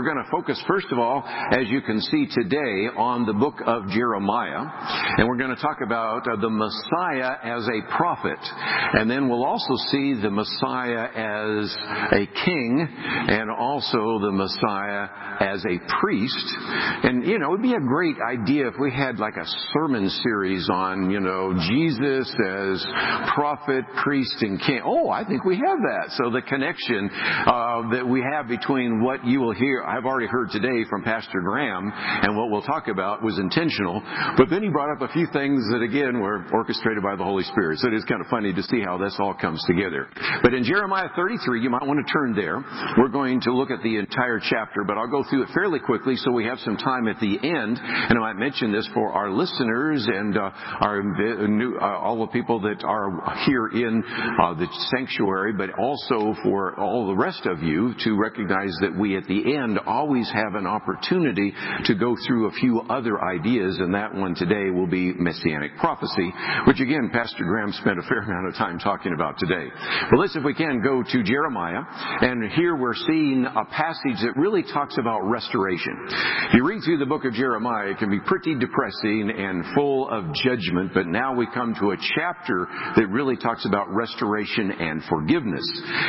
we're going to focus, first of all, as you can see today, on the book of Jeremiah. And we're going to talk about uh, the Messiah as a prophet. And then we'll also see the Messiah as a king and also the Messiah as a priest. And, you know, it would be a great idea if we had like a sermon series on, you know, Jesus as prophet, priest, and king. Oh, I think we have that. So the connection uh, that we have between what you will hear, I've already heard today from Pastor Graham, and what we'll talk about was intentional. But then he brought up a few things that, again, were orchestrated by the Holy Spirit. So it is kind of funny to see how this all comes together. But in Jeremiah 33, you might want to turn there. We're going to look at the entire chapter, but I'll go through it fairly quickly so we have some time at the end. And I might mention this for our listeners and uh, our new, uh, all the people that are here in uh, the sanctuary, but also for all the rest of you to recognize that we at the end always have an opportunity to go through a few other ideas, and that one today will be messianic prophecy, which again, Pastor Graham spent a fair amount of time talking about today. But let's, if we can, go to Jeremiah, and here we're seeing a passage that really talks about restoration. If you read through the book of Jeremiah, it can be pretty depressing and full of judgment, but now we come to a chapter that really talks about restoration and forgiveness.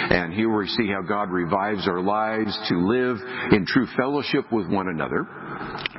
And here we see how God revives our lives to live in true fellowship with one another.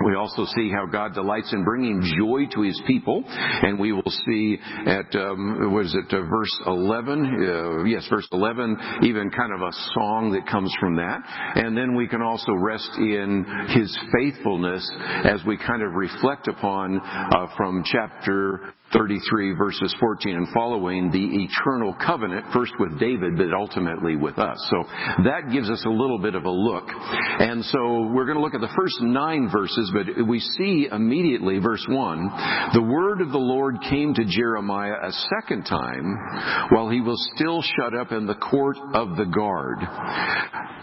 We also see how God delights in bringing joy to His people, and we will see at um, what is it, uh, verse 11? Uh, yes, verse 11, even kind of a song that comes from that, and then we can also rest in His faithfulness as we kind of reflect upon uh, from chapter 33 verses 14 and following the eternal covenant, first with David, but ultimately with us. So that gives us a little bit of a look. And so we're going to look at the first nine verses, but we see immediately, verse 1, the word of the Lord came to Jeremiah a second time while he was still shut up in the court of the guard.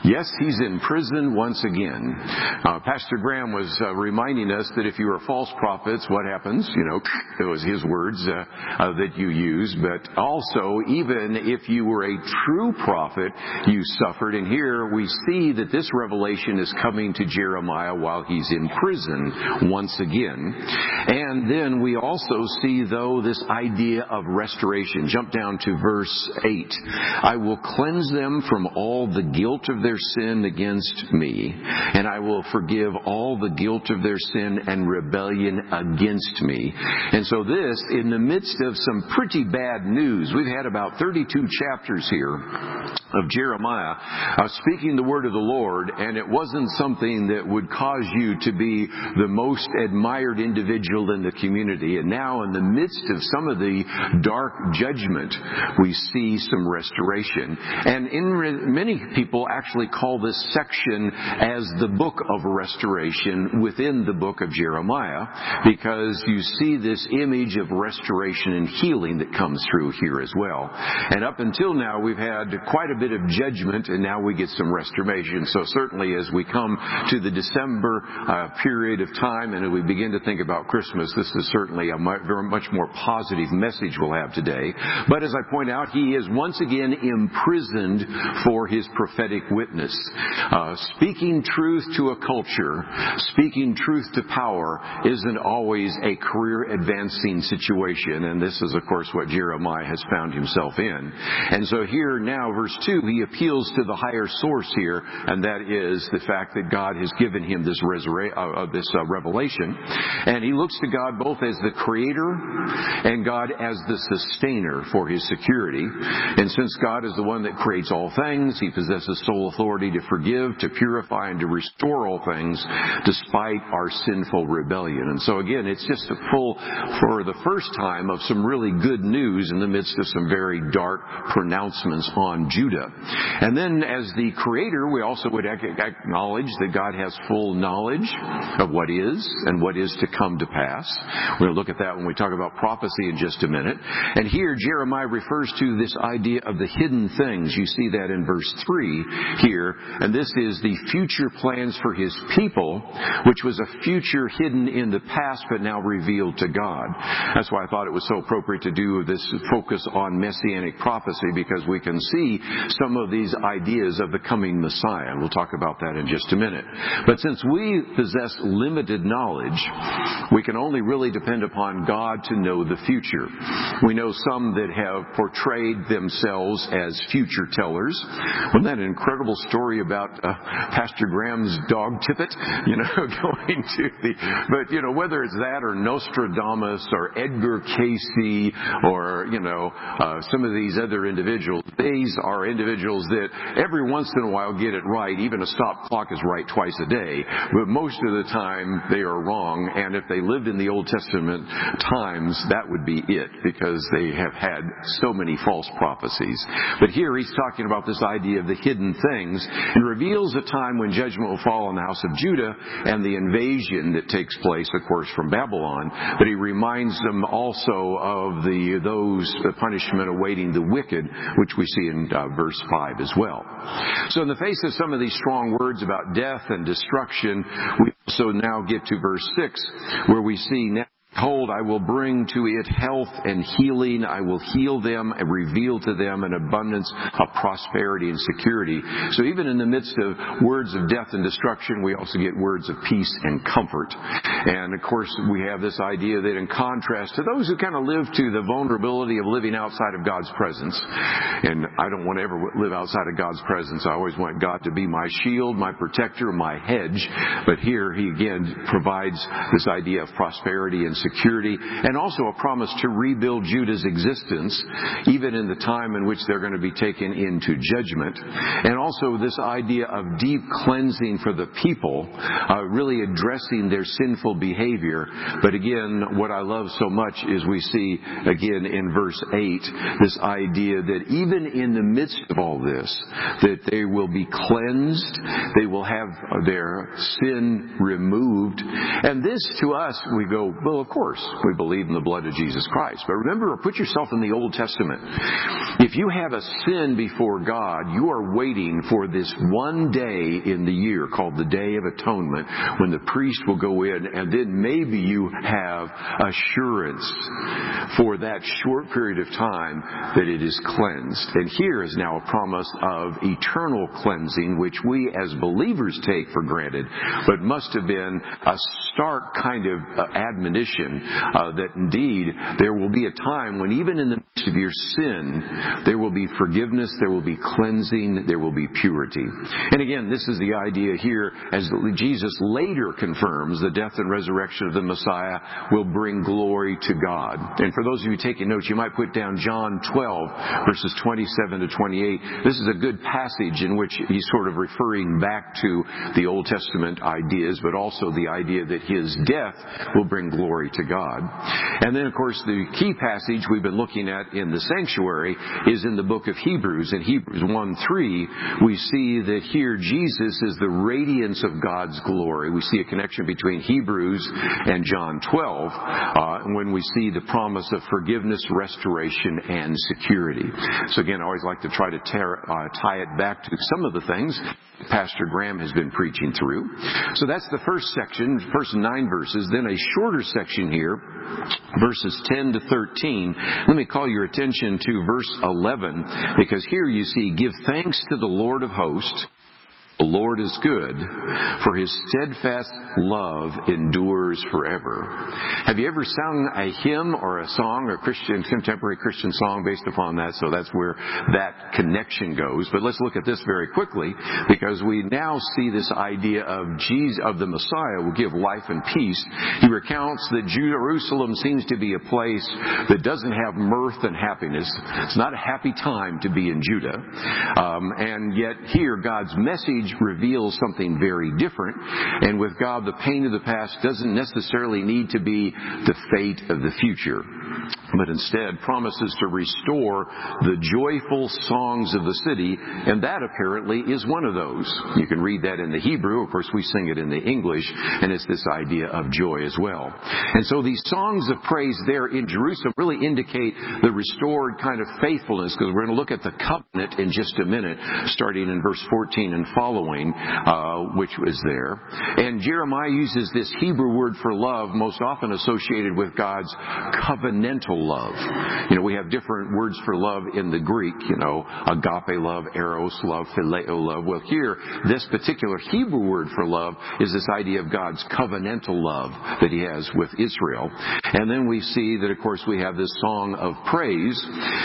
Yes, he's in prison once again. Uh, Pastor Graham was uh, reminding us that if you are false prophets, what happens? You know, it was his words uh, uh, that you use, but also even if you were a true prophet, you suffered. And here we see that this revelation is coming to Jeremiah while he's in prison once again. And then we also see, though, this idea of restoration. Jump down to verse 8. I will cleanse them from all the guilt of their sin against me, and I will forgive all the guilt of their sin and rebellion against me. And so this, in the midst of some pretty bad news, we've had about 32 chapters here of Jeremiah uh, speaking the word of the Lord, and it wasn't something that would cause you to be the most admired individual in the community. And now, in the midst of some of the dark judgment, we see some restoration. And in re- many people actually call this section as the book of restoration within the book of Jeremiah because you see this image of restoration and healing that comes through here as well. And up until now, we've had quite a bit of judgment and now we get some restoration. So certainly as we come to the December uh, period of time and we begin to think about Christmas, this is certainly a much more positive message we'll have today. But as I point out, he is once again imprisoned for his prophetic witness witness. Uh, speaking truth to a culture, speaking truth to power isn't always a career advancing situation. And this is, of course, what Jeremiah has found himself in. And so here now, verse 2, he appeals to the higher source here, and that is the fact that God has given him this, resura- uh, uh, this uh, revelation. And he looks to God both as the creator and God as the sustainer for his security. And since God is the one that creates all things, he possesses sole authority to forgive, to purify, and to restore all things despite our sinful rebellion. And so again, it's just a full, for the first time, of some really good news in the midst of some very dark pronouncements on Judah. And then as the creator, we also would acknowledge that God has full knowledge of what is and what is to come to pass. To look at that when we talk about prophecy in just a minute. And here, Jeremiah refers to this idea of the hidden things. You see that in verse 3 here, and this is the future plans for his people, which was a future hidden in the past but now revealed to God. That's why I thought it was so appropriate to do this focus on messianic prophecy because we can see some of these ideas of the coming Messiah. We'll talk about that in just a minute. But since we possess limited knowledge, we can only really depend upon God to know the future. We know some that have portrayed themselves as future tellers. Wasn't that an incredible story about uh, Pastor Graham's dog Tippet? You know, going to the, but you know, whether it's that or Nostradamus or Edgar Cayce or, you know, uh, some of these other individuals, these are individuals that every once in a while get it right. Even a stop clock is right twice a day. But most of the time they are wrong. And if they lived in the Old Testament times, that would be it because they have had so many false prophecies. But here he's talking about this idea of the hidden things and reveals a time when judgment will fall on the house of Judah and the invasion that takes place, of course, from Babylon. But he reminds them also of the those the punishment awaiting the wicked, which we see in uh, verse five as well. So, in the face of some of these strong words about death and destruction, we also now get to verse six, where we see now. Behold, I will bring to it health and healing. I will heal them and reveal to them an abundance of prosperity and security. So even in the midst of words of death and destruction, we also get words of peace and comfort. And of course, we have this idea that in contrast to those who kind of live to the vulnerability of living outside of God's presence, and I don't want to ever live outside of God's presence. I always want God to be my shield, my protector, my hedge. But here he again provides this idea of prosperity and security, and also a promise to rebuild Judah's existence, even in the time in which they're going to be taken into judgment. And also this idea of deep cleansing for the people, uh, really addressing their sinful behavior. But again, what I love so much is we see again in verse 8 this idea that even in the midst of all this, that they will be cleansed, they will have their sin removed. And this to us, we go, well, of course, we believe in the blood of Jesus Christ. But remember, put yourself in the Old Testament. If you have a sin before God, you are waiting for this one day in the year called the Day of Atonement when the priest will go in and then maybe you have assurance for that short period of time that it is cleansed. And here is now a promise of eternal cleansing, which we as believers take for granted, but must have been a stark kind of uh, uh, that indeed there will be a time when even in the midst of your sin, there will be forgiveness, there will be cleansing, there will be purity. And again, this is the idea here as Jesus later confirms the death and resurrection of the Messiah will bring glory to God. And for those of you taking notes, you might put down John 12 verses 27 to 28. This is a good passage in which he's sort of referring back to the Old Testament ideas, but also the idea that his death will bring glory to God. And then, of course, the key passage we've been looking at in the sanctuary is in the book of Hebrews. In Hebrews 1 3, we see that here Jesus is the radiance of God's glory. We see a connection between Hebrews and John 12 uh, when we see the promise of forgiveness, restoration, and security. So again, I always like to try to tear, uh, tie it back to some of the things Pastor Graham has been preaching through. So that's the first section, first nine verses. Then a shorter section here, verses 10 to 13. Let me call your attention to verse 11, because here you see, give thanks to the Lord of hosts the Lord is good, for his steadfast love endures forever. Have you ever sung a hymn or a song or Christian, contemporary Christian song based upon that? So that's where that connection goes. But let's look at this very quickly because we now see this idea of Jesus, of the Messiah will give life and peace. He recounts that Jerusalem seems to be a place that doesn't have mirth and happiness. It's not a happy time to be in Judah. Um, and yet here God's message reveals something very different. And with God, the pain of the past doesn't necessarily need to be the fate of the future but instead promises to restore the joyful songs of the city, and that apparently is one of those. You can read that in the Hebrew, of course we sing it in the English, and it's this idea of joy as well. And so these songs of praise there in Jerusalem really indicate the restored kind of faithfulness, because we're going to look at the covenant in just a minute, starting in verse 14 and following following, uh, which was there. And Jeremiah uses this Hebrew word for love, most often associated with God's covenantal love. You know, we have different words for love in the Greek, you know, agape love, eros love, phileo love. Well, here, this particular Hebrew word for love is this idea of God's covenantal love that he has with Israel. And then we see that, of course, we have this song of praise.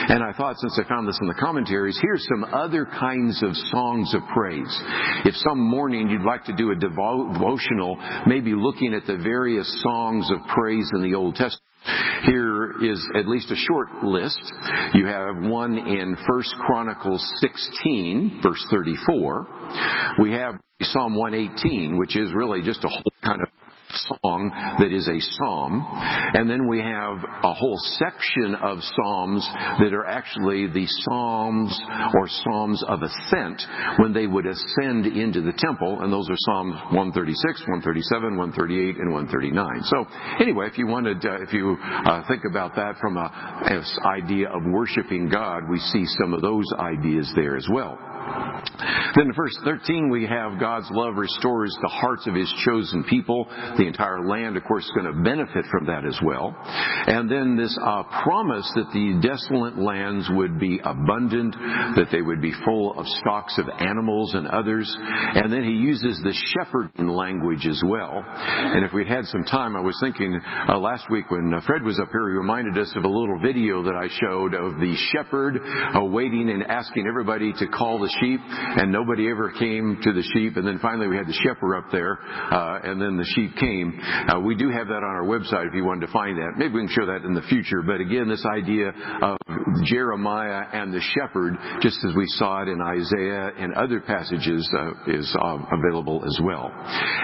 And I thought, since I found this in the commentaries, here's some other kinds of songs of praise. If some morning you'd like to do a devotional, maybe looking at the various songs of praise in the Old Testament, here is at least a short list. You have one in 1 Chronicles 16, verse 34. We have Psalm 118, which is really just a whole kind of song that is a psalm. And then we have a whole section of psalms that are actually the psalms or psalms of ascent when they would ascend into the temple. And those are Psalms 136, 137, 138, and 139. So anyway, if you wanted, uh, if you uh, think about that from a, idea of worshiping God, we see some of those ideas there as well. Then in verse 13 we have God's love restores the hearts of His chosen people. The entire land, of course, is going to benefit from that as well. And then this uh, promise that the desolate lands would be abundant, that they would be full of stocks of animals and others. And then He uses the shepherding language as well. And if we'd had some time, I was thinking uh, last week when uh, Fred was up here, he reminded us of a little video that I showed of the shepherd uh, waiting and asking everybody to call the sheep, and nobody ever came to the sheep. And then finally we had the shepherd up there, uh, and then the sheep came. Uh, we do have that on our website if you wanted to find that. Maybe we can show that in the future. But again, this idea of Jeremiah and the shepherd, just as we saw it in Isaiah and other passages, uh, is uh, available as well.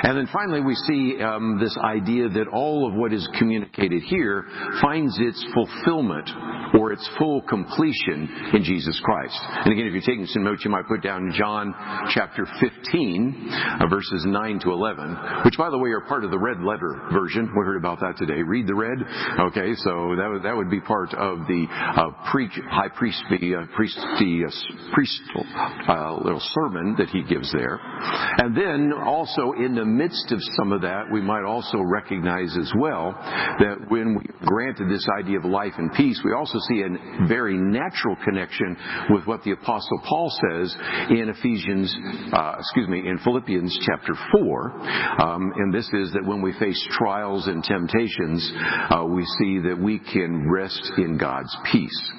And then finally we see um, this idea that all of what is communicated here finds its fulfillment or its full completion in Jesus Christ. And again, if you're taking some notes, you might put down John chapter 15, uh, verses 9 to 11, which, by the way, are part of the red letter version. We heard about that today. Read the red. Okay, so that would, that would be part of the uh, pre- high priest, uh, priest, the uh, priest uh, little sermon that he gives there. And then also in the midst of some of that, we might also recognize as well that when we granted this idea of life and peace, we also see a very natural connection with what the apostle Paul says in Ephesians, uh, excuse me, in Philippians chapter 4. Um, and this is that when we face trials and temptations, uh, we see that we can rest in God's peace.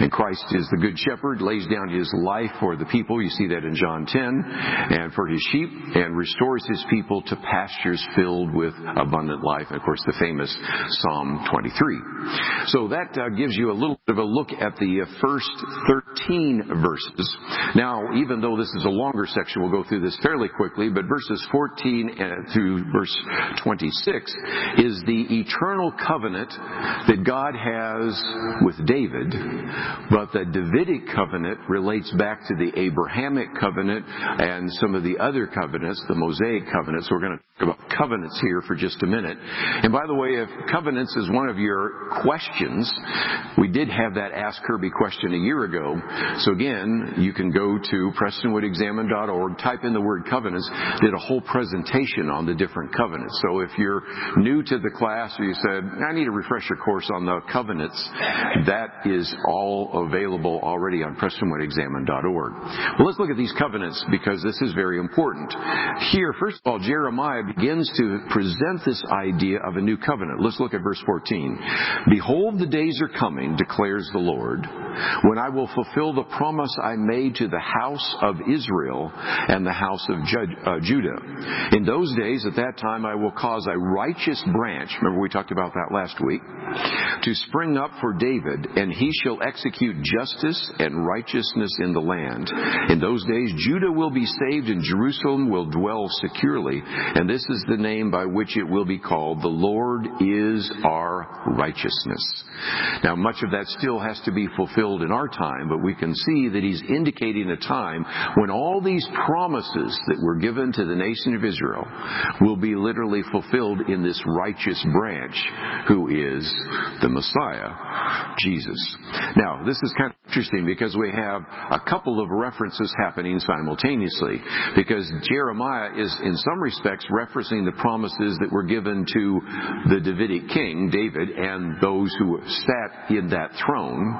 And Christ is the good shepherd, lays down his life for the people. You see that in John 10, and for his sheep, and restores his people to pastures filled with abundant life. And of course, the famous Psalm 23. So that uh, gives you a little bit of a look at the uh, first 13 verses. Now, even though this is a longer section, we'll go through this fairly quickly, but verses 14 uh, through verse 26 is the eternal covenant that God has with David, but the Davidic covenant relates back to the Abrahamic covenant and some of the other covenants, the Mosaic covenants. We're going to talk about covenants here for just a minute. And by the way, if covenants is one of your questions, we did have that Ask Kerby question a year ago. So again, you can go to PrestonwoodExamined.org, type in the word covenants, did a whole presentation on the different covenants. So if you're new to the class or you said, I need a refresher course on the covenants, that is all available already on PrestonwoodExamined.org. Well, let's look at these covenants because this is very important. Here, first of all, Jeremiah begins to present this idea of a new covenant. Let's look at verse 14. Behold, the days are coming, declares the Lord, when I will fulfill the promise I made to the house of Israel and the house of uh, Judah. In those days, at that time, I will cause a righteous branch, remember we talked about that last week, to spring up for David, and he shall execute justice and righteousness in the land. In those days, Judah will be saved and Jerusalem will dwell securely, and this is the name by which it will be called, the Lord is our righteousness. Now, much of that still has to be fulfilled in our time, but we can see that he's indicating a time when all these promises that were given to the nation of Israel will be literally fulfilled in this righteous branch who is the Messiah, Jesus. Now, this is kind of interesting because we have a couple of references happening simultaneously because Jeremiah is in some respects referencing the promises that were given to the Davidic king, David, and those who sat in that throne,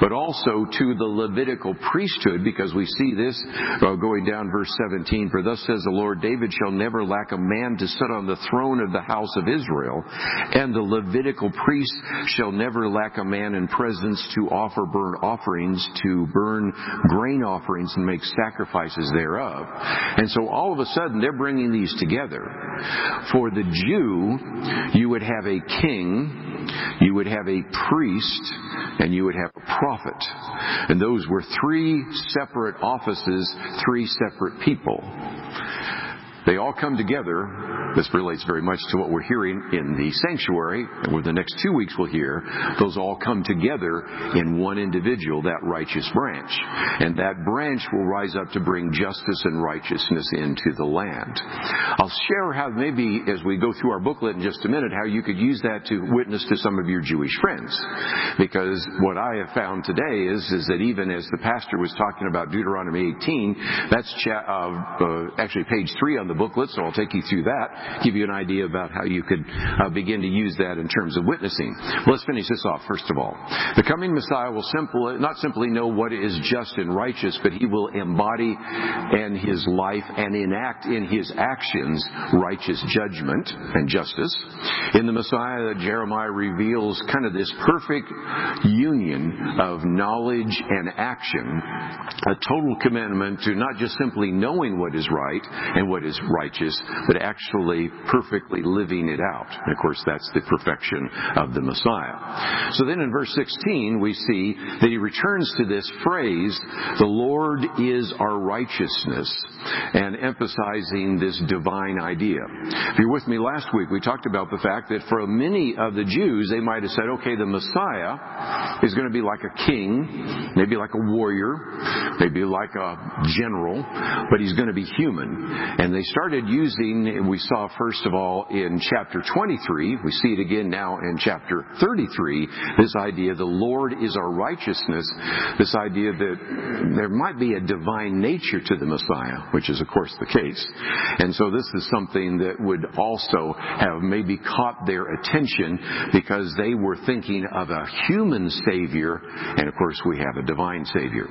but also to the Levitical priesthood because we see this uh, going down verse 17, for thus says the Lord, David shall never lack a man to sit on the throne of the house of Israel, and the Levitical priest shall never lack a man in presence to offer burnt offerings, to burn grain offerings and make sacrifices thereof. And so all of a sudden they're bringing these together. For the Jew, you would have a king, you would have a priest, and you would have a prophet. And those were three separate offices, three separate people. They all come together. This relates very much to what we're hearing in the sanctuary, and where the next two weeks we'll hear. Those all come together in one individual, that righteous branch. And that branch will rise up to bring justice and righteousness into the land. I'll share how maybe as we go through our booklet in just a minute, how you could use that to witness to some of your Jewish friends. Because what I have found today is, is that even as the pastor was talking about Deuteronomy 18, that's cha- uh, uh, actually page three on the booklet, so I'll take you through that, give you an idea about how you could uh, begin to use that in terms of witnessing. Well, let's finish this off first of all. The coming Messiah will simply, not simply know what is just and righteous, but he will embody in his life and enact in his actions righteous judgment and justice. In the Messiah, Jeremiah reveals kind of this perfect union of knowledge and action, a total commitment to not just simply knowing what is right and what is righteous, but actually perfectly living it out. And of course, that's the perfection of the Messiah. So then in verse 16, we see that he returns to this phrase, the Lord is our righteousness, and emphasizing this divine idea. If you're with me last week, we talked about the fact that for many of the Jews, they might have said, okay, the Messiah is going to be like a king, maybe like a warrior, maybe like a general, but he's going to be human. And they started using, we saw first of all in chapter 23, we see it again now in chapter 33, this idea the Lord is our righteousness, this idea that there might be a divine nature to the Messiah, which is of course the case. And so this is something that would also have maybe caught their attention because they were thinking of a human Savior, and of course we have a divine Savior.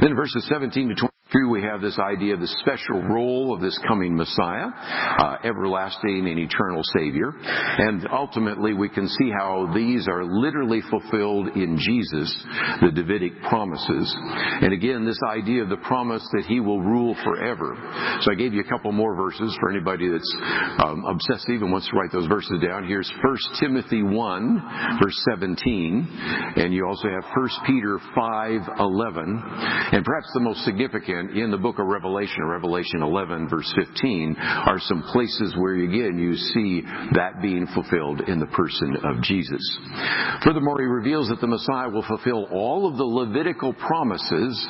Then verses 17 to 20 through we have this idea of the special role of this coming Messiah, uh, everlasting and eternal Savior. And ultimately we can see how these are literally fulfilled in Jesus, the Davidic promises. And again, this idea of the promise that He will rule forever. So I gave you a couple more verses for anybody that's um, obsessive and wants to write those verses down. Here's 1 Timothy 1, verse 17. And you also have 1 Peter 5, 11. And perhaps the most significant in the book of Revelation, Revelation 11 verse 15, are some places where again you see that being fulfilled in the person of Jesus. Furthermore, he reveals that the Messiah will fulfill all of the Levitical promises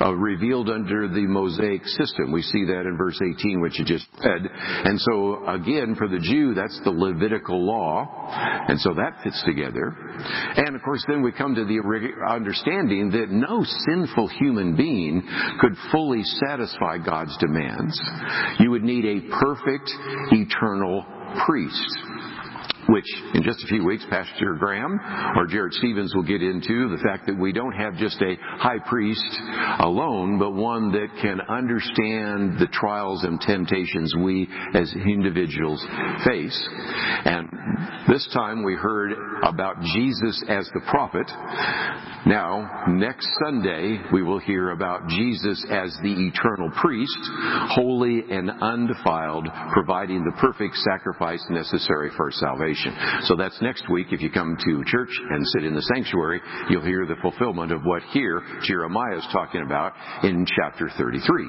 uh, revealed under the Mosaic system. We see that in verse 18, which you just read. And so again, for the Jew, that's the Levitical law. And so that fits together. And of course, then we come to the understanding that no sinful human being could fully satisfy God's demands. You would need a perfect, eternal priest which in just a few weeks, Pastor Graham or Jared Stevens will get into the fact that we don't have just a high priest alone, but one that can understand the trials and temptations we as individuals face. And this time we heard about Jesus as the prophet. Now, next Sunday, we will hear about Jesus as the eternal priest, holy and undefiled, providing the perfect sacrifice necessary for salvation. So that's next week. If you come to church and sit in the sanctuary, you'll hear the fulfillment of what here Jeremiah is talking about in chapter 33.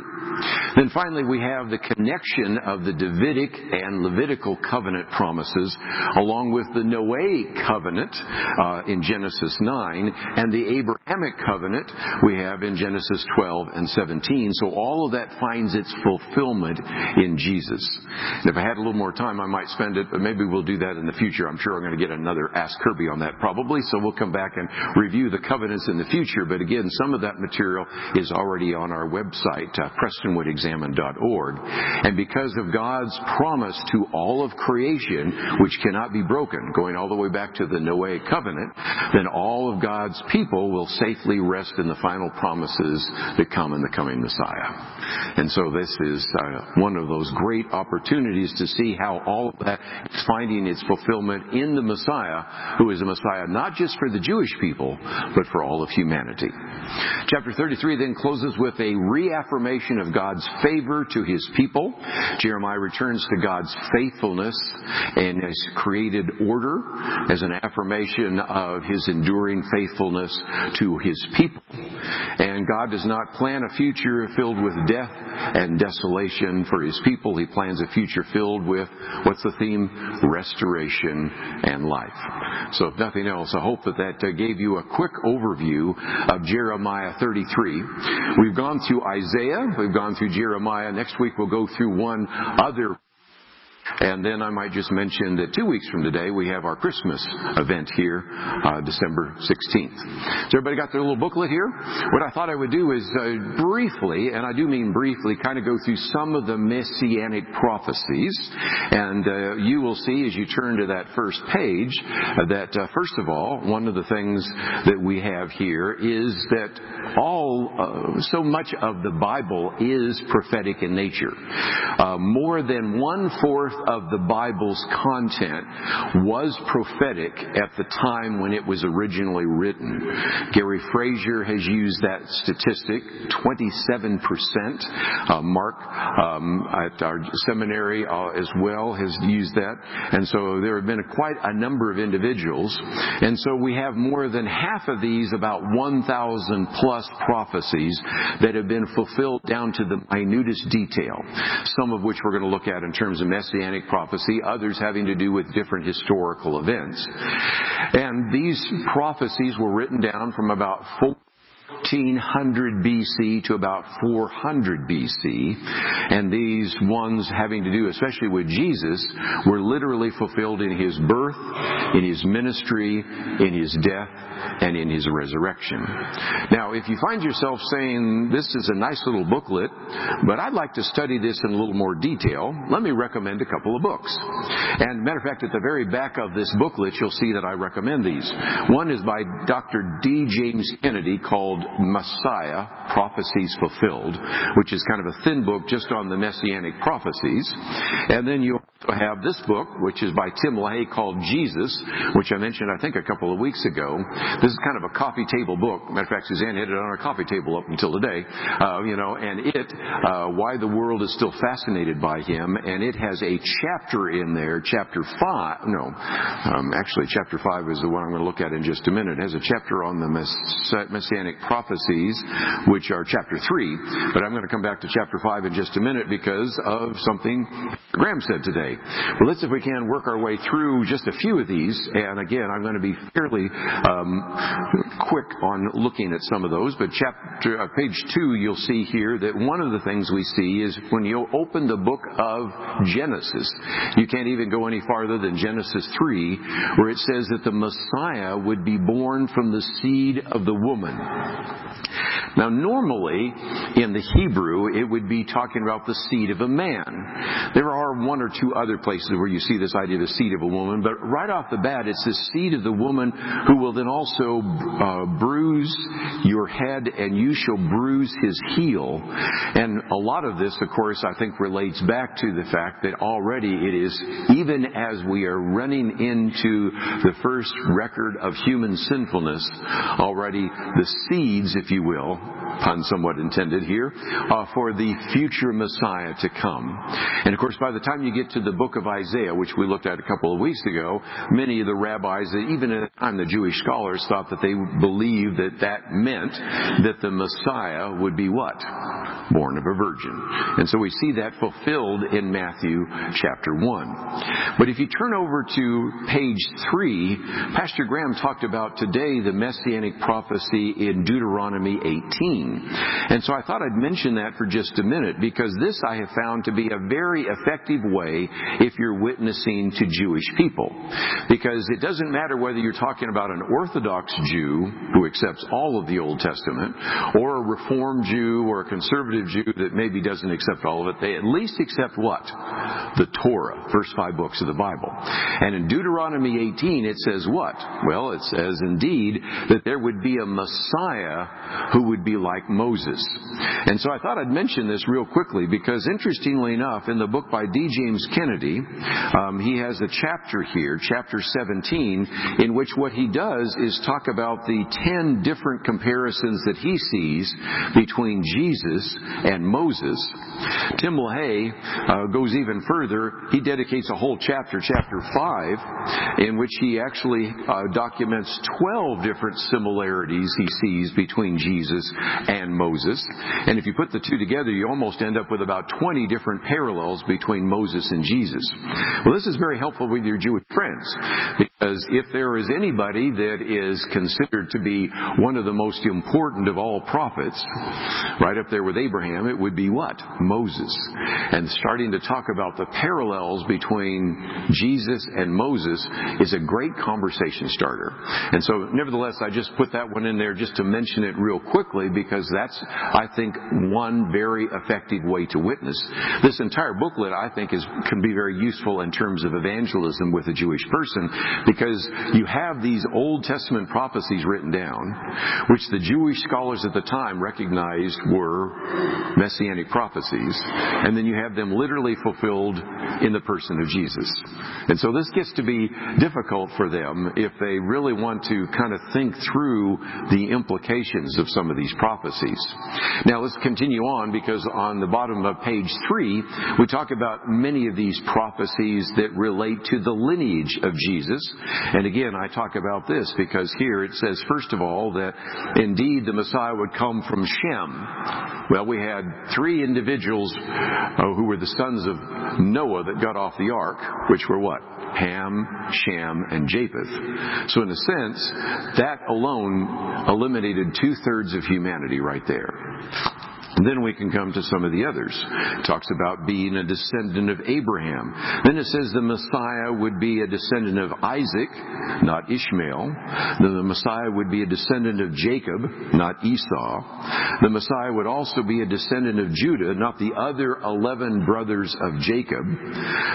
Then finally, we have the connection of the Davidic and Levitical covenant promises, along with the Noahic covenant uh, in Genesis 9 and the Abrahamic covenant we have in Genesis 12 and 17. So all of that finds its fulfillment in Jesus. And if I had a little more time, I might spend it, but maybe we'll do that in the future. I'm sure I'm going to get another Ask Kerby on that probably, so we'll come back and review the covenants in the future. But again, some of that material is already on our website, uh, prestonwoodexamined.org. And because of God's promise to all of creation, which cannot be broken, going all the way back to the Noahic covenant, then all of God's people will safely rest in the final promises that come in the coming Messiah. And so this is uh, one of those great opportunities to see how all of that is finding its fulfillment in the Messiah, who is a Messiah not just for the Jewish people, but for all of humanity. Chapter 33 then closes with a reaffirmation of God's favor to his people. Jeremiah returns to God's faithfulness and his created order as an affirmation of his enduring faithfulness to his people. And God does not plan a future filled with death and desolation for his people. He plans a future filled with, what's the theme? Restoration and life. So if nothing else, I hope that that uh, gave you a quick overview of Jeremiah 33. We've gone through Isaiah, we've gone through Jeremiah. Next week we'll go through one other and then I might just mention that two weeks from today we have our Christmas event here, uh, December 16th. So everybody got their little booklet here? What I thought I would do is uh, briefly, and I do mean briefly, kind of go through some of the messianic prophecies. And uh, you will see as you turn to that first page uh, that, uh, first of all, one of the things that we have here is that all, uh, so much of the Bible is prophetic in nature. more than one fourth of the Bible's content was prophetic at the time when it was originally written. Gary Frazier has used that statistic, 27%. Uh, Mark um, at our seminary uh, as well has used that. And so there have been quite a number of individuals. And so we have more than half of these, about 1,000 plus prophecies that have been fulfilled down to the minutest detail. Some of which we're going to look at in terms of messianic messianic prophecy, others having to do with different historical events. And these prophecies were written down from about 1400 BC to about 400 BC. And these ones having to do especially with Jesus were literally fulfilled in his birth, in his ministry, in his death, and in his resurrection. Now, if you find yourself saying, this is a nice little booklet, but I'd like to study this in a little more detail, let me recommend a couple of books. And matter of fact, at the very back of this booklet, you'll see that I recommend these. One is by Dr. D. James Kennedy called Messiah, Prophecies Fulfilled, which is kind of a thin book just on the messianic prophecies. And then you have this book, which is by Tim LaHaye called Jesus, which I mentioned I think a couple of weeks ago. This is kind of a coffee table book. Matter of fact, Suzanne had it on our coffee table up until today. Uh, you know, and it, uh, why the world is still fascinated by him, and it has a chapter in there, chapter five. No, um, actually, chapter five is the one I'm going to look at in just a minute. It has a chapter on the mess- messianic prophecies, which are chapter three. But I'm going to come back to chapter five in just a minute because of something Graham said today. Well, let's, if we can, work our way through just a few of these. And again, I'm going to be fairly um, quick on looking at some of those, but chapter, uh, page two, you'll see here that one of the things we see is when you open the book of Genesis, you can't even go any farther than Genesis 3, where it says that the Messiah would be born from the seed of the woman. Now, normally in the Hebrew, it would be talking about the seed of a man. There are one or two other places where you see this idea of the seed of a woman, but right off the bat, it's the seed of the woman who will then also uh, bruise your head, and you shall bruise his heel. And a lot of this, of course, I think relates back to the fact that already it is, even as we are running into the first record of human sinfulness, already the seeds, if you will, pun somewhat intended here, uh, for the future Messiah to come. And of course, by the time you get to the book of Isaiah, which we looked at a couple of weeks ago, many of the rabbis, even at the time the Jewish scholars, thought that they believed that that meant that the Messiah would be what? Born of a virgin. And so we see that fulfilled in Matthew chapter 1. But if you turn over to page 3, Pastor Graham talked about today the messianic prophecy in Deuteronomy 18. And so I thought I'd mention that for just a minute because this I have found to be a very effective way if you're witnessing to Jewish people. Because it doesn't matter whether you're talking about an Orthodox Jew who accepts all of the Old Testament or a Reformed Jew or a conservative Jew that maybe doesn't accept all of it. They at least accept what? The Torah, first five books of the Bible. And in Deuteronomy 18 it says what? Well, it says indeed that there would be a Messiah who would be like Moses. And so I thought I'd mention this real quickly because interestingly enough, in the book by D. James Kennedy, um, he has a chapter here, chapter 17, in which what he does is talk about the ten different comparisons that he sees between Jesus and Moses. Tim LaHaye uh, goes even further. He dedicates a whole chapter, chapter 5, in which he actually uh, documents 12 different similarities he sees between Jesus and Moses. And if you put the two together, you almost end up with about 20 different parallels between Moses and Jesus. Well, this is very helpful with your Jewish friends because if there is anybody that is considered to be one of the most important of all prophets, right up there with Abraham, it would be what? Moses. And starting to talk about the parallels between Jesus and Moses is a great conversation starter. And so, nevertheless, I just put that one in there just to mention it real quickly because that's, I think, one very effective way to witness. This entire booklet, I think, is, can be very useful in terms of evangelism with a Jewish person because you have these Old Testament prophecies written down, which the Jewish scholars at the time recognized were messianic prophecies, and then you have them literally fulfilled in the person of Jesus. And so this gets to be difficult for them if they really want to kind of think through the implications of some of these prophecies. Now let's continue on because on the bottom of page three, we talk about many of these prophecies that relate to the lineage of Jesus. And again, I talk about this because here it says, first of all, that indeed the Messiah would come from Shem. Well, we had three individuals uh, who were the sons of Noah that got off the ark, which were what? Ham, Shem, and Japheth. So in a sense, that alone eliminated two thirds of humanity right there. And then we can come to some of the others. It talks about being a descendant of Abraham. Then it says the Messiah would be a descendant of Isaac, not Ishmael. Then the Messiah would be a descendant of Jacob, not Esau. The Messiah would also be a descendant of Judah, not the other eleven brothers of Jacob.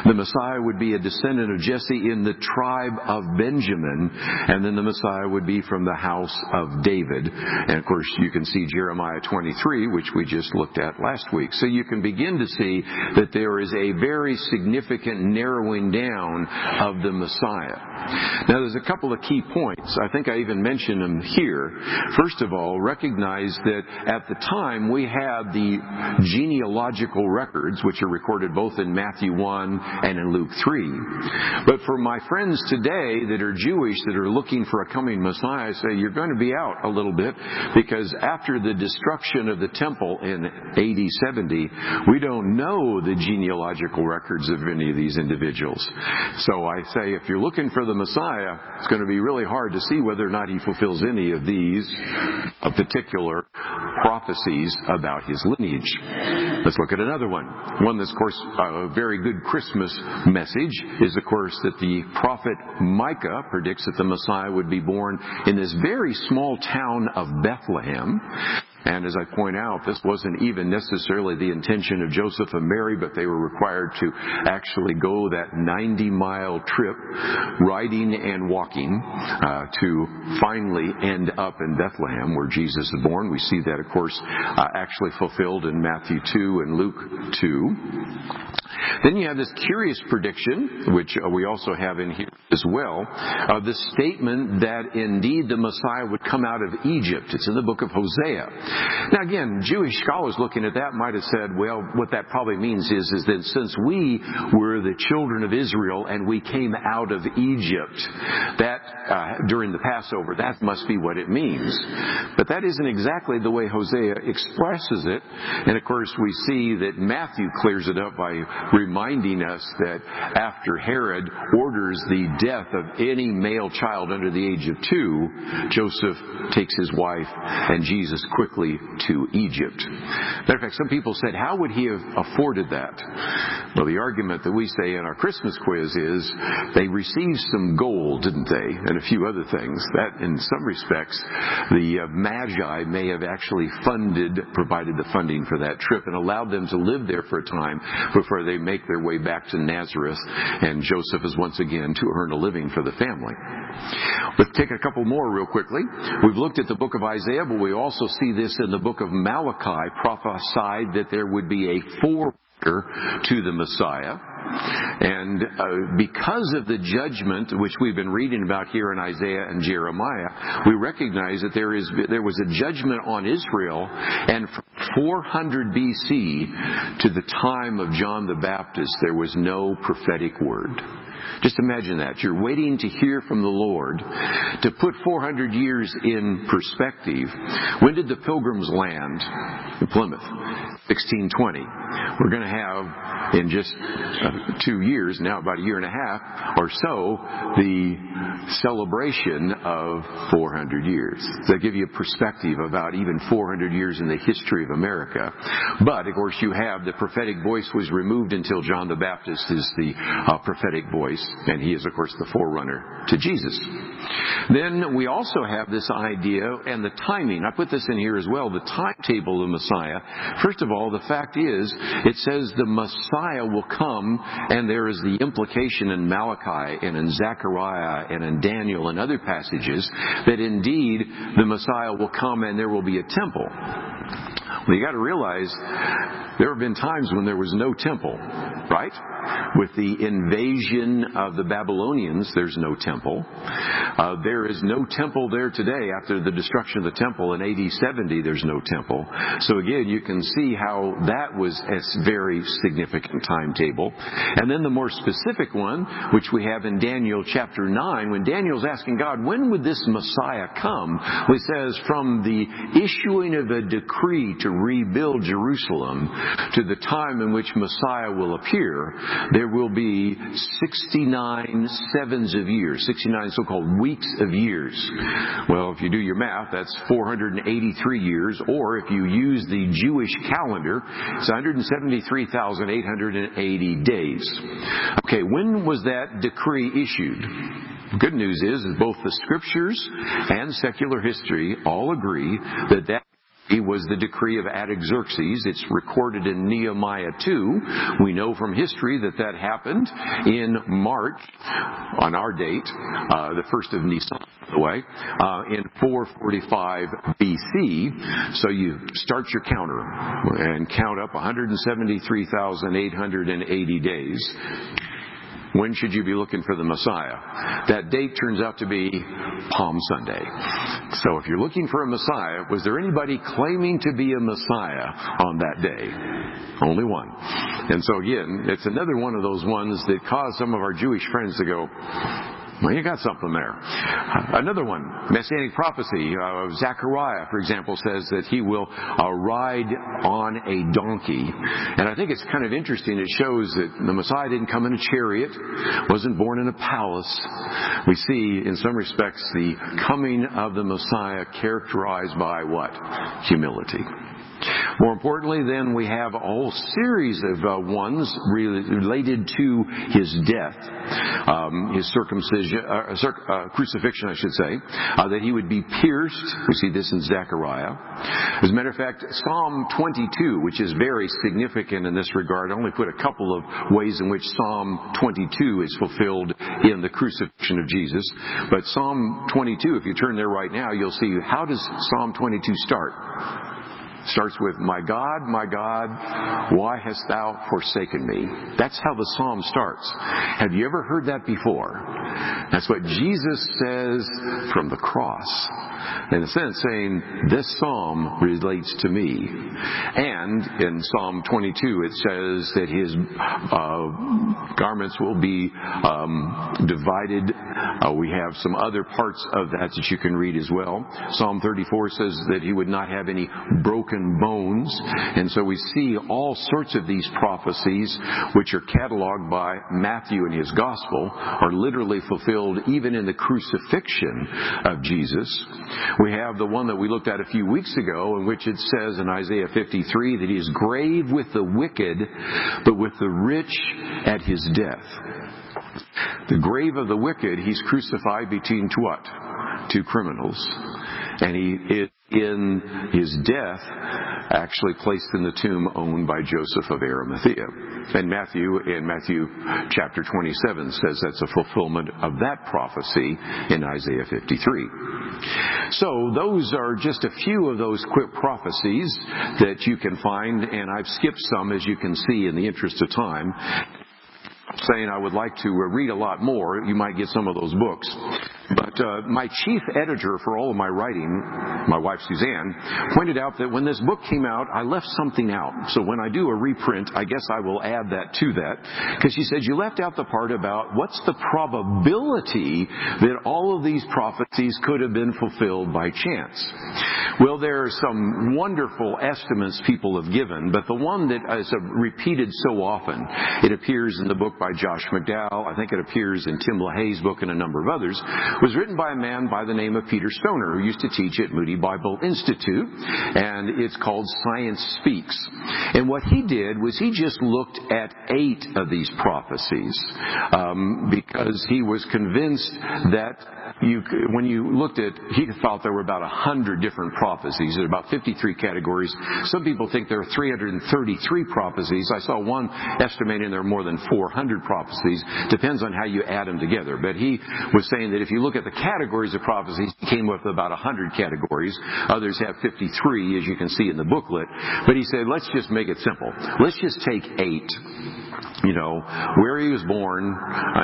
The Messiah would be a descendant of Jesse in the tribe of Benjamin. And then the Messiah would be from the house of David. And of course, you can see Jeremiah 23, which we just looked at last week. So you can begin to see that there is a very significant narrowing down of the Messiah. Now there's a couple of key points. I think I even mentioned them here. First of all, recognize that at the time we had the genealogical records, which are recorded both in Matthew 1 and in Luke 3. But for my friends today that are Jewish that are looking for a coming Messiah, I say you're going to be out a little bit because after the destruction of the temple in AD 70, we don't know the genealogical records of any of these individuals. So I say if you're looking for the Messiah, it's going to be really hard to see whether or not he fulfills any of these uh, particular prophecies about his lineage. Let's look at another one. One that's, of course, a very good Christmas message is, of course, that the prophet Micah predicts that the Messiah would be born in this very small town of Bethlehem. And as I point out, this wasn't even necessarily the intention of Joseph and Mary, but they were required to actually go that 90 mile trip, riding and walking, uh, to finally end up in Bethlehem where Jesus is born. We see that, of course, uh, actually fulfilled in Matthew 2 and Luke 2. Then you have this curious prediction, which uh, we also have in here as well, of the statement that indeed the Messiah would come out of Egypt. It's in the book of Hosea. Now again, Jewish scholars looking at that might have said, well, what that probably means is, is that since we were the children of Israel and we came out of Egypt, that uh, during the Passover, that must be what it means. But that isn't exactly the way Hosea expresses it. And of course, we see that Matthew clears it up by reminding us that after Herod orders the death of any male child under the age of two, Joseph takes his wife and Jesus quickly to Egypt. Matter of fact, some people said, how would he have afforded that? Well, the argument that we say in our Christmas quiz is they received some gold, didn't they? And a few other things. That, in some respects, the uh, Magi may have actually funded, provided the funding for that trip and allowed them to live there for a time before they make their way back to Nazareth, and Joseph is once again to earn a living for the family. Let's take a couple more real quickly. We've looked at the book of Isaiah, but we also see this in the book of Malachi, prophesied that there would be a forerunner to the Messiah. And uh, because of the judgment which we've been reading about here in Isaiah and Jeremiah, we recognize that there is there was a judgment on Israel, and from 400 BC to the time of John the Baptist, there was no prophetic word. Just imagine that. You're waiting to hear from the Lord. To put 400 years in perspective, when did the pilgrims land in Plymouth? 1620. We're going to have, in just uh, two years, now about a year and a half or so, the celebration of 400 years. That give you a perspective about even 400 years in the history of America. But, of course, you have the prophetic voice was removed until John the Baptist is the uh, prophetic voice, and he is, of course, the forerunner to Jesus. Then we also have this idea and the timing. I put this in here as well, the timetable of Messiah. First of all, the fact is, it says the Messiah will come, and there is the implication in Malachi and in Zechariah and in Daniel and other passages that indeed the Messiah will come and there will be a temple. Well, you got to realize there have been times when there was no temple, right? With the invasion of the Babylonians, there's no temple. Uh, there is no temple there today after the destruction of the temple in AD 70. There's no temple. So again, you can see how that was a very significant timetable. And then the more specific one, which we have in Daniel chapter 9, when Daniel's asking God, when would this Messiah come? Well, he says, from the issuing of a decree to rebuild Jerusalem to the time in which Messiah will appear, there will be 69 sevens of years, 69 so-called weeks of years. Well, if you do your math, that's 483 years, or if you use the Jewish calendar, it's 173,880 days. Okay, when was that decree issued? Good news is, is both the scriptures and secular history all agree that that it was the decree of Artaxerxes. It's recorded in Nehemiah 2. We know from history that that happened in March, on our date, uh, the first of Nisan, by the way, uh, in 445 BC. So you start your counter and count up 173,880 days. When should you be looking for the Messiah? That date turns out to be Palm Sunday. So if you're looking for a Messiah, was there anybody claiming to be a Messiah on that day? Only one. And so again, it's another one of those ones that cause some of our Jewish friends to go, well, you got something there. Another one, messianic prophecy. Uh, Zechariah, for example, says that he will uh, ride on a donkey. And I think it's kind of interesting. It shows that the Messiah didn't come in a chariot, wasn't born in a palace. We see, in some respects, the coming of the Messiah characterized by what? Humility. More importantly, then, we have a whole series of uh, ones related to his death, um, his circumcision, circ- crucifixion, I should say, uh, that he would be pierced. We see this in Zechariah. As a matter of fact, Psalm 22, which is very significant in this regard, I only put a couple of ways in which Psalm 22 is fulfilled in the crucifixion of Jesus. But Psalm 22, if you turn there right now, you'll see how does Psalm 22 start? Starts with, My God, my God, why hast thou forsaken me? That's how the psalm starts. Have you ever heard that before? That's what Jesus says from the cross in a sense saying, this psalm relates to me. And in Psalm 22 it says that his uh, garments will be um, divided. Uh, we have some other parts of that that you can read as well. Psalm 34 says that he would not have any broken bones. And so we see all sorts of these prophecies, which are cataloged by Matthew in his gospel, are literally fulfilled even in the crucifixion of Jesus. We have the one that we looked at a few weeks ago in which it says in Isaiah 53 that he is grave with the wicked, but with the rich at his death. The grave of the wicked, he's crucified between what? Two criminals. And he is in his death actually placed in the tomb owned by Joseph of Arimathea. And Matthew, in Matthew chapter 27, says that's a fulfillment of that prophecy in Isaiah 53. So those are just a few of those quick prophecies that you can find, and I've skipped some as you can see in the interest of time saying I would like to read a lot more, you might get some of those books. But uh, my chief editor for all of my writing, my wife Suzanne, pointed out that when this book came out, I left something out. So when I do a reprint, I guess I will add that to that. Because she said, you left out the part about what's the probability that all of these prophecies could have been fulfilled by chance. Well, there are some wonderful estimates people have given, but the one that is repeated so often, it appears in the book by Josh McDowell, I think it appears in Tim LaHaye's book and a number of others, was written by a man by the name of Peter Stoner, who used to teach at Moody Bible Institute, and it's called Science Speaks. And what he did was he just looked at eight of these prophecies um, because he was convinced that you, when you looked at, he thought there were about 100 different prophecies. There are about 53 categories. Some people think there are 333 prophecies. I saw one estimating there are more than 400 prophecies. Depends on how you add them together. But he was saying that if you look at the categories of prophecies, he came up with about 100 categories. Others have 53, as you can see in the booklet. But he said, let's just make it simple. Let's just take eight you know, where he was born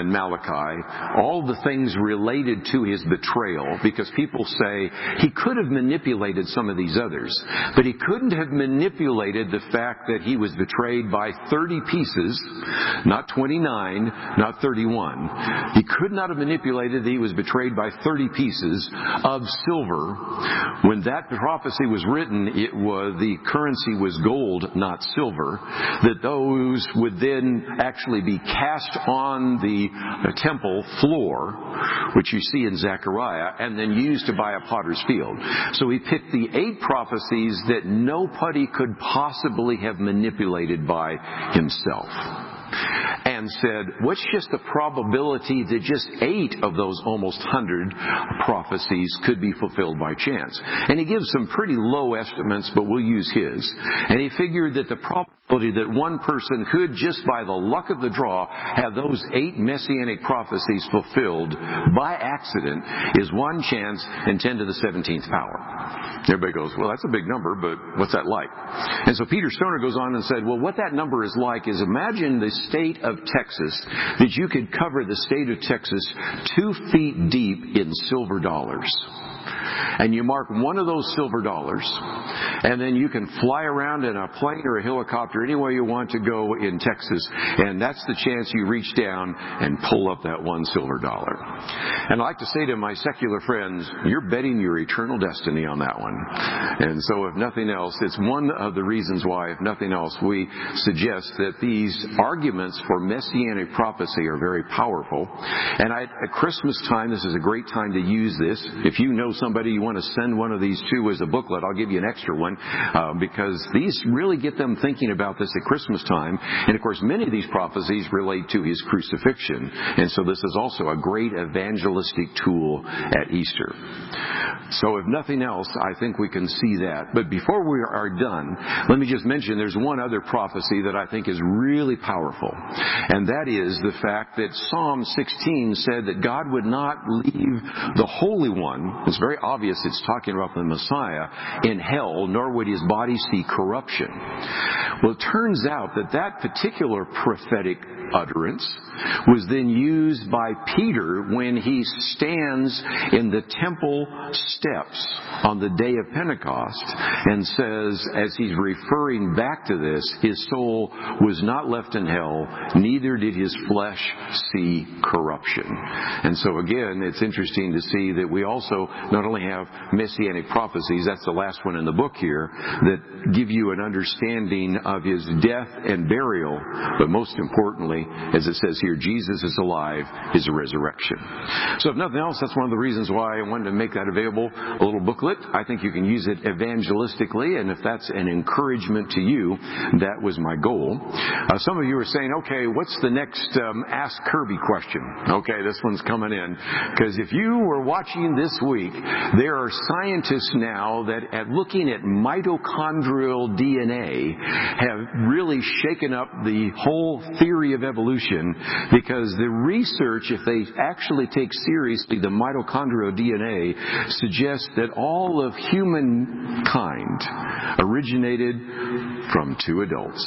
in Malachi, all the things related to his betrayal, because people say he could have manipulated some of these others, but he couldn't have manipulated the fact that he was betrayed by 30 pieces, not 29, not 31. He could not have manipulated that he was betrayed by 30 pieces of silver. When that prophecy was written, it was, the currency was gold, not silver, that those would then actually be cast on the temple floor, which you see in Zechariah, and then used to buy a potter's field. So he picked the eight prophecies that nobody could possibly have manipulated by himself and said, what's just the probability that just eight of those almost hundred prophecies could be fulfilled by chance? And he gives some pretty low estimates, but we'll use his. And he figured that the probability that one person could, just by the luck of the draw, have those eight messianic prophecies fulfilled by accident is one chance in 10 to the 17th power. Everybody goes, well, that's a big number, but what's that like? And so Peter Stoner goes on and said, well, what that number is like is imagine the state of Texas, that you could cover the state of Texas two feet deep in silver dollars and you mark one of those silver dollars, and then you can fly around in a plane or a helicopter anywhere you want to go in Texas, and that's the chance you reach down and pull up that one silver dollar. And I like to say to my secular friends, you're betting your eternal destiny on that one. And so if nothing else, it's one of the reasons why, if nothing else, we suggest that these arguments for messianic prophecy are very powerful. And at Christmas time, this is a great time to use this. If you know somebody you want to send one of these to as a booklet, I'll give you an extra one uh, because these really get them thinking about this at Christmas time. And of course, many of these prophecies relate to his crucifixion. And so this is also a great evangelistic tool at Easter. So if nothing else, I think we can see that. But before we are done, let me just mention there's one other prophecy that I think is really powerful. And that is the fact that Psalm 16 said that God would not leave the Holy One, it's very obvious it's talking about the Messiah, in hell, nor would his body see corruption. Well, it turns out that that particular prophetic utterance was then used by Peter when he stands in the temple steps on the day of Pentecost and says, as he's referring back to this, his soul was not left in hell, neither did his flesh see corruption. And so again, it's interesting to see that we also not only have messianic prophecies, that's the last one in the book here, that give you an understanding of his death and burial, but most importantly, as it says here, Jesus is alive, his resurrection. So if nothing else, that's one of the reasons why I wanted to make that available, a little booklet. I think you can use it evangelistically, and if that's an encouragement to you, that was my goal. Uh, some of you are saying, okay, what's the next um, Ask Kerby question? Okay, this one's coming in. Because if you were watching this week, there are scientists now that at looking at mitochondrial DNA have really shaken up the whole theory of evolution because the research, if they actually take seriously the mitochondrial DNA, suggests that all of humankind originated from two adults.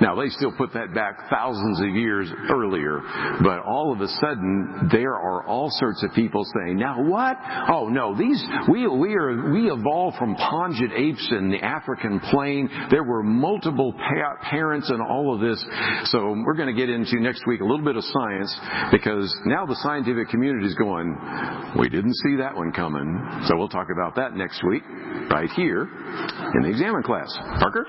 Now, they still put that back thousands of years earlier, but all of a sudden, there are all sorts of people saying, now what? Oh these, we, we are, we evolved from pongid apes in the African plain. There were multiple pa- parents and all of this. So we're going to get into next week a little bit of science because now the scientific community is going, we didn't see that one coming. So we'll talk about that next week right here in the examine class. Parker?